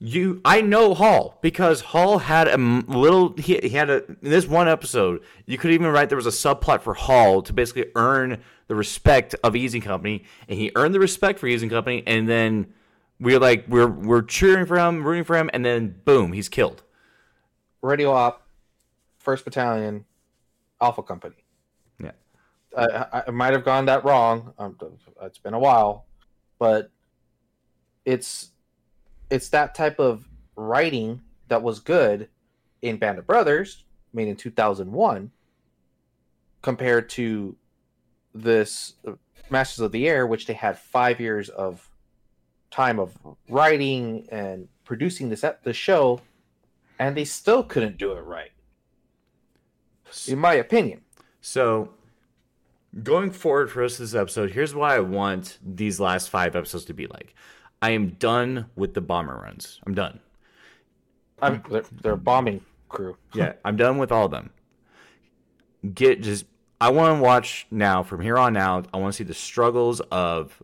Speaker 2: You, I know Hall because Hall had a little. He, he had a in this one episode. You could even write there was a subplot for Hall to basically earn the respect of Easy Company, and he earned the respect for Easy Company, and then we're like we're we're cheering for him, rooting for him, and then boom, he's killed.
Speaker 1: Radio Op, First Battalion, Alpha Company.
Speaker 2: Yeah.
Speaker 1: I, I, might have gone that wrong. Um, it's been a while, but it's it's that type of writing that was good in Band of Brothers, made in 2001, compared to this uh, Masters of the Air, which they had five years of time of writing and producing this at the show, and they still couldn't do it right, in my opinion.
Speaker 2: So, going forward for us this episode, here's what I want these last five episodes to be like. I am done with the bomber runs. I'm done.
Speaker 1: I'm they're, they're bombing crew.
Speaker 2: Yeah, I'm done with all of them. Get just I want to watch now from here on out. I want to see the struggles of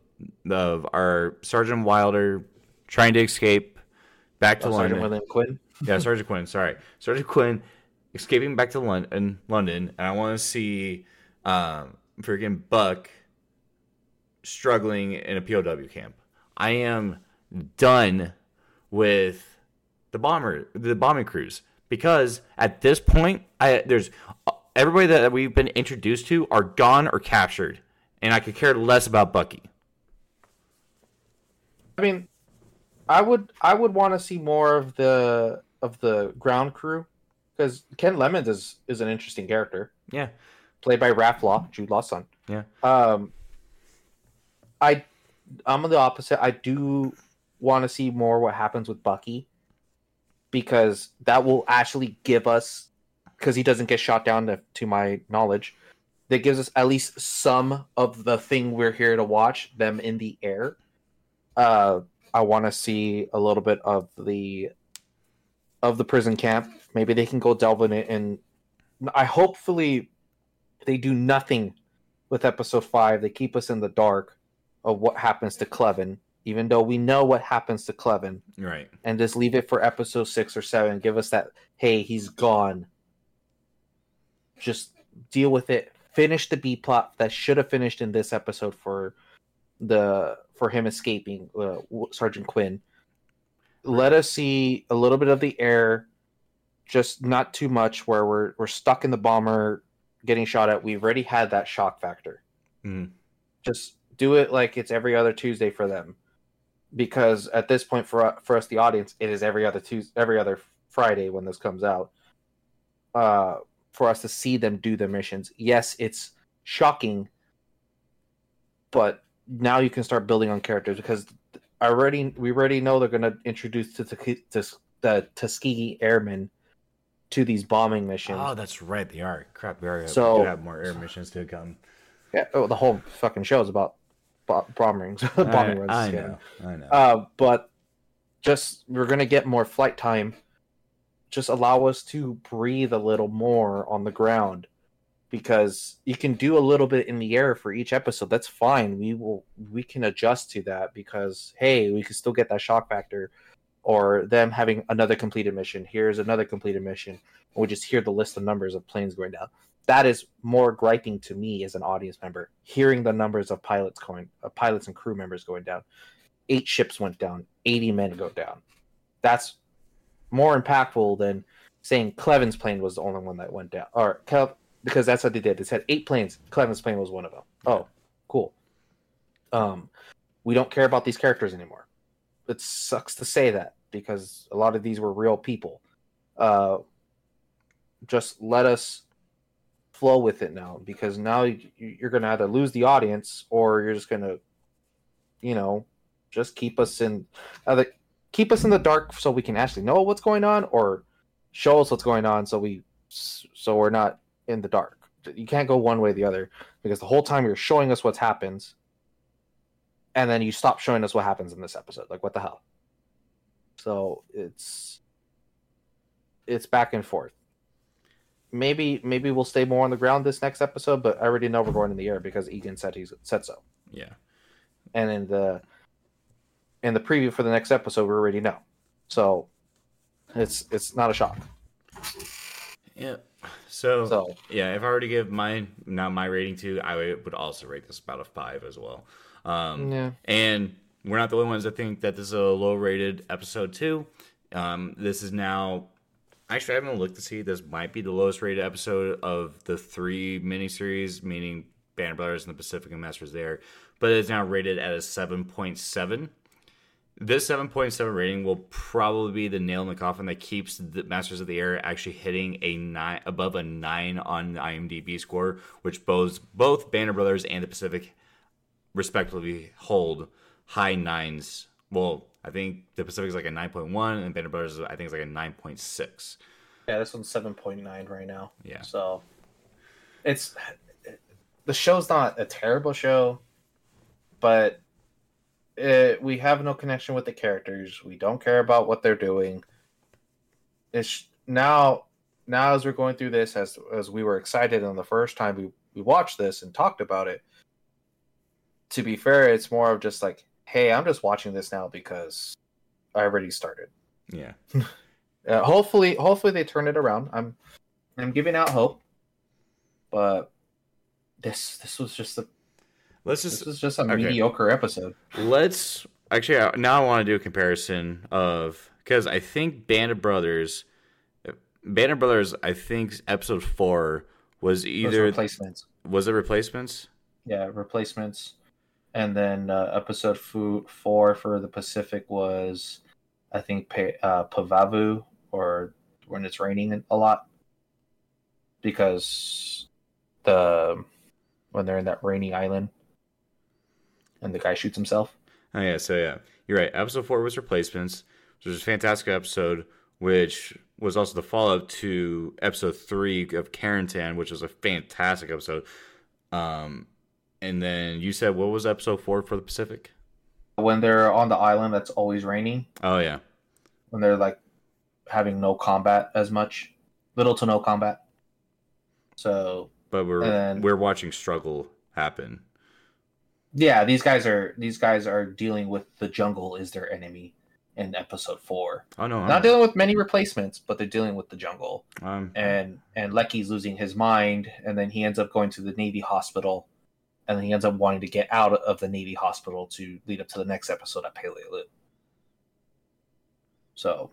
Speaker 2: of our Sergeant Wilder trying to escape back to
Speaker 1: Uh, Sergeant William Quinn.
Speaker 2: Yeah, Sergeant Quinn. Sorry, Sergeant Quinn escaping back to London, London, and I want to see um, freaking Buck struggling in a POW camp. I am done with the bomber, the bombing crews, because at this point, I there's everybody that we've been introduced to are gone or captured, and I could care less about Bucky.
Speaker 1: I mean, I would I would want to see more of the of the ground crew. Because Ken Lemmons is is an interesting character.
Speaker 2: Yeah,
Speaker 1: played by Raff Law, Jude Law's son.
Speaker 2: yeah,
Speaker 1: Um, I I'm on the opposite. I do want to see more what happens with Bucky because that will actually give us because he doesn't get shot down to, to my knowledge. That gives us at least some of the thing we're here to watch them in the air. Uh, I want to see a little bit of the of the prison camp. Maybe they can go delve in it, and I hopefully they do nothing with episode five. They keep us in the dark of what happens to Cleven, even though we know what happens to Cleven,
Speaker 2: right.
Speaker 1: and just leave it for episode six or seven. Give us that, hey, he's gone. Just deal with it. Finish the B plot that should have finished in this episode for the for him escaping uh, Sergeant Quinn. Let us see a little bit of the air, just not too much where we're we're stuck in the bomber getting shot at. We've already had that shock factor.
Speaker 2: Mhm.
Speaker 1: Just do it like it's every other Tuesday for them, because at this point for for us the audience, it is every other Tuesday, every other Friday when this comes out. Uh, for us to see them do their missions, yes, it's shocking, but now you can start building on characters because I already we already know they're going to introduce to the the Tuskegee Airmen to these bombing missions.
Speaker 2: Oh, that's right. They are. Crap, we are.
Speaker 1: So-
Speaker 2: we do have more air missions to come.
Speaker 1: Yeah, oh, the whole fucking show is about bo- bombing bombing runs.
Speaker 2: I, I
Speaker 1: yeah.
Speaker 2: know. I know.
Speaker 1: Uh, but just we're gonna get more flight time. Just allow us to breathe a little more on the ground, because you can do a little bit in the air for each episode. That's fine. We will we can adjust to that because hey, we can still get that shock factor, or them having another completed mission. Here's another completed mission. And we just hear the list of numbers of planes going down. That is more griping to me as an audience member, hearing the numbers of pilots going, uh, pilots and crew members going down eight ships went down, 80 men go down. That's more impactful than saying Cleven's plane was the only one that went down. Or because that's what they did. They said eight planes. Cleven's plane was one of them. Oh, cool. Um, we don't care about these characters anymore. It sucks to say that because a lot of these were real people. Uh, just let us flow with it now because now you- you're going to either lose the audience or you're just going to, you know, just keep us in uh, either keep us in the dark so we can actually know what's going on or show us what's going on so we so we're not in the dark. You can't go one way or the other because the whole time you're showing us what happens and then you stop showing us what happens in this episode. Like what the hell? So it's it's back and forth maybe maybe we'll stay more on the ground this next episode but i already know we're going in the air because egan said he said so
Speaker 2: yeah.
Speaker 1: and in the in the preview for the next episode, we already know. So it's it's not a shock.
Speaker 2: Yeah. So,
Speaker 1: So
Speaker 2: yeah, if I were to give my now my rating to, I would also rate this about a five as well. Um,
Speaker 1: yeah,
Speaker 2: And we're not the only ones that think that this is a low rated episode too. Um, this is now actually I haven't looked to see this might be the lowest rated episode of the three miniseries, meaning Banner Brothers and the Pacific and Masters there, but it's now rated at a seven point seven. This 7.7 rating will probably be the nail in the coffin that keeps the Masters of the Air actually hitting a nine above a nine on the IMDb score, which both both Banner Brothers and the Pacific respectively hold high nines. Well, I think the Pacific is like a 9.1 and Banner Brothers I think it's like a 9.6.
Speaker 1: yeah, this one's seven point nine right now.
Speaker 2: Yeah.
Speaker 1: So it's the show's not a terrible show, but it, we have no connection with the characters. We don't care about what they're doing. It's now now as we're going through this as as we were excited on the first time we we watched this and talked about it. To be fair, it's more of just like, hey, I'm just watching this now because I already started.
Speaker 2: Yeah.
Speaker 1: Uh, hopefully, hopefully they turn it around. I'm, I'm giving out hope, but this this was just a
Speaker 2: Let's just this
Speaker 1: was just a
Speaker 2: okay.
Speaker 1: mediocre episode.
Speaker 2: let's actually now I want to do a comparison of because I think Band of Brothers Band of Brothers I think episode 4 was either
Speaker 1: replacements,
Speaker 2: was it replacements?
Speaker 1: yeah, replacements, and then uh, episode four for the Pacific was, I think, uh, Pavuvu or when it's raining a lot, because the when they're in that rainy island, and the guy shoots himself.
Speaker 2: Oh yeah, so yeah, you're right. Episode four was replacements, which was a fantastic episode, which was also the follow up to episode three of Carentan, which was a fantastic episode. Um, and then you said what was episode four for the Pacific?
Speaker 1: when they're on the island that's always raining.
Speaker 2: Oh yeah,
Speaker 1: when they're like having no combat as much. Little to no combat. So
Speaker 2: but we're
Speaker 1: And-
Speaker 2: we're watching struggle happen.
Speaker 1: yeah these guys are these guys are dealing with the jungle is their enemy in episode four.
Speaker 2: Oh no,
Speaker 1: not
Speaker 2: I'm,
Speaker 1: dealing with many replacements but they're dealing with the jungle.
Speaker 2: I'm,
Speaker 1: and and Leckie's losing his mind and then he ends up going to the navy hospital and then he ends up wanting to get out of the navy hospital to lead up to the next episode at Peleliu. so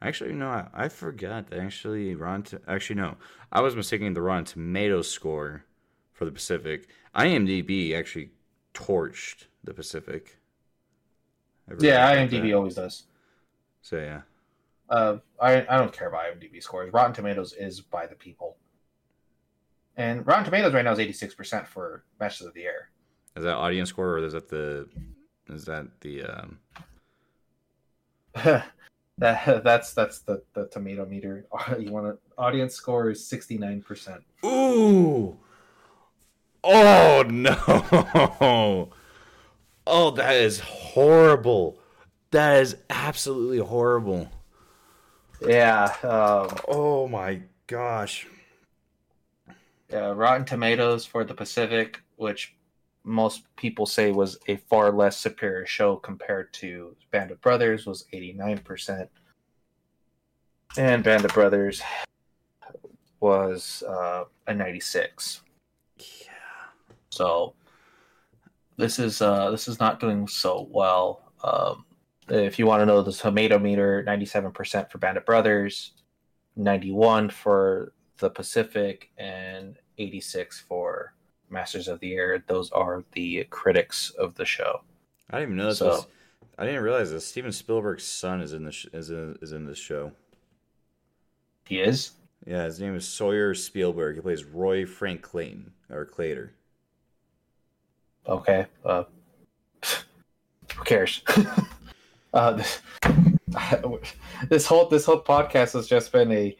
Speaker 2: Actually, no, I, I forgot actually Ron. Actually, no, I was mistaking the Rotten Tomato score for the Pacific. IMDb actually torched the Pacific.
Speaker 1: Yeah imdb
Speaker 2: that.
Speaker 1: always does
Speaker 2: So yeah,
Speaker 1: Uh, I I don't care about IMDb scores. Rotten Tomatoes is by the people, and Rotten Tomatoes right now is eighty six percent for Masters of the Air.
Speaker 2: is that audience score or is that the is that the um?
Speaker 1: that that's that's the the tomato meter. You want to audience score is sixty nine percent.
Speaker 2: Ooh! Oh no! Oh, that is horrible. That is absolutely horrible.
Speaker 1: Yeah, um,
Speaker 2: Oh my gosh.
Speaker 1: Yeah. Rotten Tomatoes for the Pacific, which most people say was a far less superior show compared to Band of Brothers, was eighty nine percent, and Band of Brothers was uh, a ninety six.
Speaker 2: Yeah.
Speaker 1: So this is uh, this is not doing so well. Um, if you want to know the tomato meter, ninety seven percent for Band of Brothers, ninety one for the Pacific, and eighty six for Masters of the Air. Those are the critics of the show.
Speaker 2: I didn't even know this
Speaker 1: So-
Speaker 2: was. I didn't realize that Steven Spielberg's son is in this is in, is in this show.
Speaker 1: He is.
Speaker 2: Yeah, his name is Sawyer Spielberg. He plays Roy Frank Clayton or Clater.
Speaker 1: Okay. Uh, who cares? uh, this, this whole this whole podcast has just been a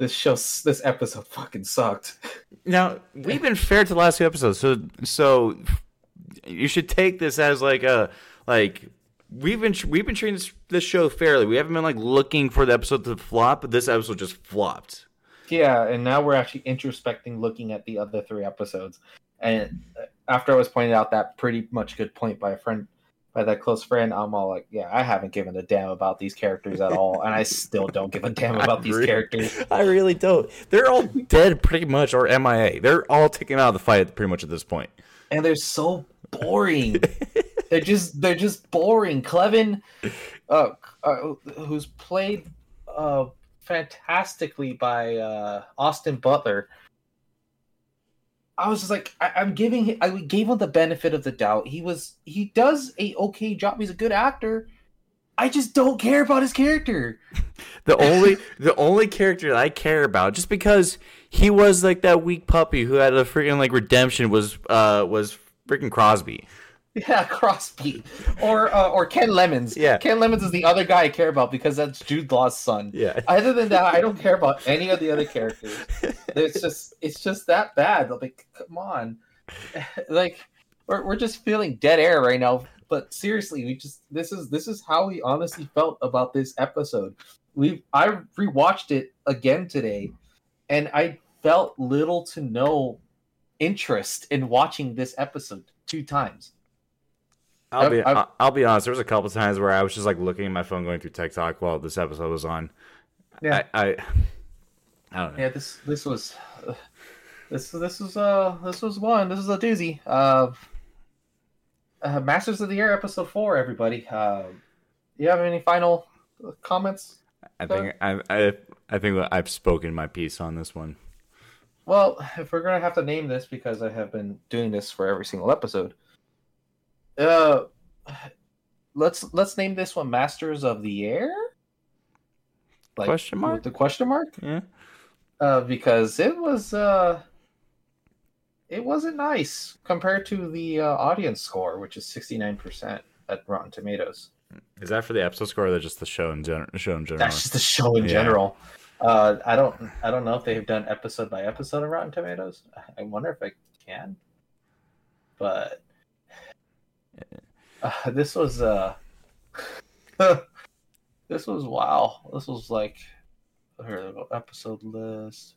Speaker 1: this show this episode fucking sucked.
Speaker 2: Now we've been fair to the last two episodes, so so you should take this as like a like we've been we've been treating this, this show fairly. We haven't been like looking for the episode to flop, but this episode just flopped.
Speaker 1: Yeah, and now we're actually introspecting, looking at the other three episodes. And after I was pointed out that pretty much good point by a friend by that close friend, I'm all like, yeah, I haven't given a damn about these characters at all, and I still don't give a damn about these characters.
Speaker 2: I really don't. They're all dead pretty much or MIA. They're all taken out of the fight pretty much at this point.
Speaker 1: and they're so boring. they're just they're just boring. Cleven, uh, uh who's played uh fantastically by uh Austin Butler. I was just like, I, I'm giving him, I gave him the benefit of the doubt. He was, he does a okay job. He's a good actor. I just don't care about his character.
Speaker 2: The only the only character that I care about, just because he was like that weak puppy who had a freaking like redemption, was uh was freaking Crosby.
Speaker 1: Yeah, Crosby or uh, or Ken Lemmons.
Speaker 2: Yeah.
Speaker 1: Ken Lemmons is the other guy I care about because that's Jude Law's son.
Speaker 2: Yeah.
Speaker 1: Other than that, I don't care about any of the other characters. It's just it's just that bad. Like, come on, like we're we're just feeling dead air right now. But seriously, we just this is this is how we honestly felt about this episode. We I rewatched it again today, and I felt little to no interest in watching this episode two times.
Speaker 2: I'll be
Speaker 1: I've-
Speaker 2: I'll, I'll be honest. There was a couple times where I was just like looking at my phone, going through TikTok while this episode was on.
Speaker 1: Yeah.
Speaker 2: I I, I don't know.
Speaker 1: Yeah, this this was uh, this this was uh this was one. This is a doozy. Uh, uh Masters of the Air episode four. Everybody, uh, you have any final comments?
Speaker 2: I think I I I think I've spoken my piece on this one.
Speaker 1: Well, if we're gonna have to name this because I have been doing this for every single episode, uh, let's let's name this one Masters of the Air. Like,
Speaker 2: Question mark?
Speaker 1: with The question mark.
Speaker 2: Yeah.
Speaker 1: uh, because it was uh, it wasn't nice compared to the uh, audience score, which is sixty nine percent at Rotten Tomatoes.
Speaker 2: Is that for the episode score or just the show in general? Show in general.
Speaker 1: That's just the show in
Speaker 2: Yeah.
Speaker 1: general. Uh, I don't I don't know if they've done episode by episode of Rotten Tomatoes. I wonder if I can, but uh, this was uh, this was wow. This was like go, episode list.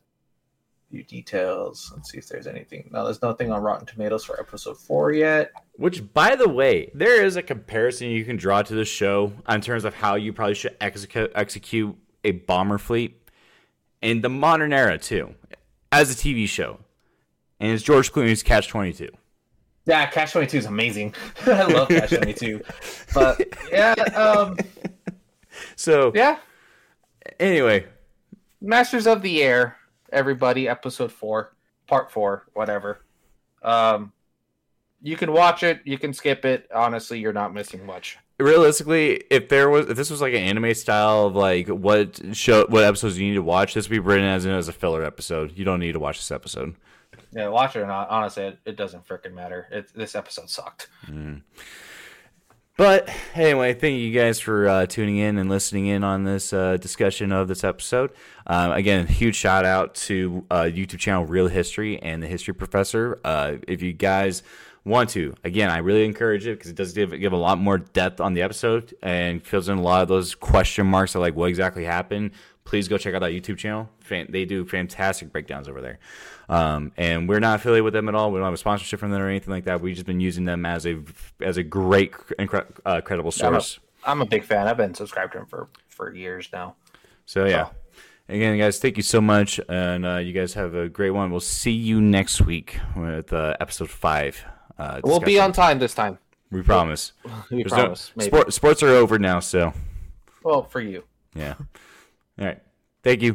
Speaker 1: few details. Let's see if there's anything. No, there's nothing on Rotten Tomatoes for episode four yet.
Speaker 2: Which, by the way, there is a comparison you can draw to the show in terms of how you probably should execute execute a bomber fleet in the modern era too, as a TV show, and it's George Clooney's Catch Twenty Two.
Speaker 1: Yeah, Catch Twenty Two is amazing. I love Catch Twenty Two, but yeah, um,
Speaker 2: So
Speaker 1: yeah.
Speaker 2: anyway,
Speaker 1: Masters of the Air, everybody, episode four, part four, whatever. Um, you can watch it, you can skip it. Honestly, you're not missing much.
Speaker 2: realistically, if there was if this was like an anime style of like what show what episodes you need to watch, this would be written as as a filler episode. You don't need to watch this episode.
Speaker 1: Yeah, watch it or not. Honestly, it, it doesn't freaking matter. It, this episode sucked.
Speaker 2: But anyway, thank you guys for uh, tuning in and listening in on this uh, discussion of this episode. Um, again, huge shout out to uh, YouTube channel Reel History and the History Professor. Uh, if you guys want to, again, I really encourage it because it does give give a lot more depth on the episode and fills in a lot of those question marks of like what exactly happened. Please go check out that YouTube channel. Fan- they do fantastic breakdowns over there. Um, and we're not affiliated with them at all. We don't have a sponsorship from them or anything like that. We've just been using them as a as a great, incre- uh, credible
Speaker 1: I'm a,
Speaker 2: source.
Speaker 1: I'm a big fan. I've been subscribed to them for, for years now.
Speaker 2: So yeah. Again, guys, thank you so much, and uh, you guys have a great one. We'll see you next week with uh, episode five. Uh,
Speaker 1: We'll be on time this time.
Speaker 2: We promise.
Speaker 1: We
Speaker 2: There's
Speaker 1: promise. maybe.
Speaker 2: sport, sports are over now, so
Speaker 1: Well, for you.
Speaker 2: yeah. All right. Thank you.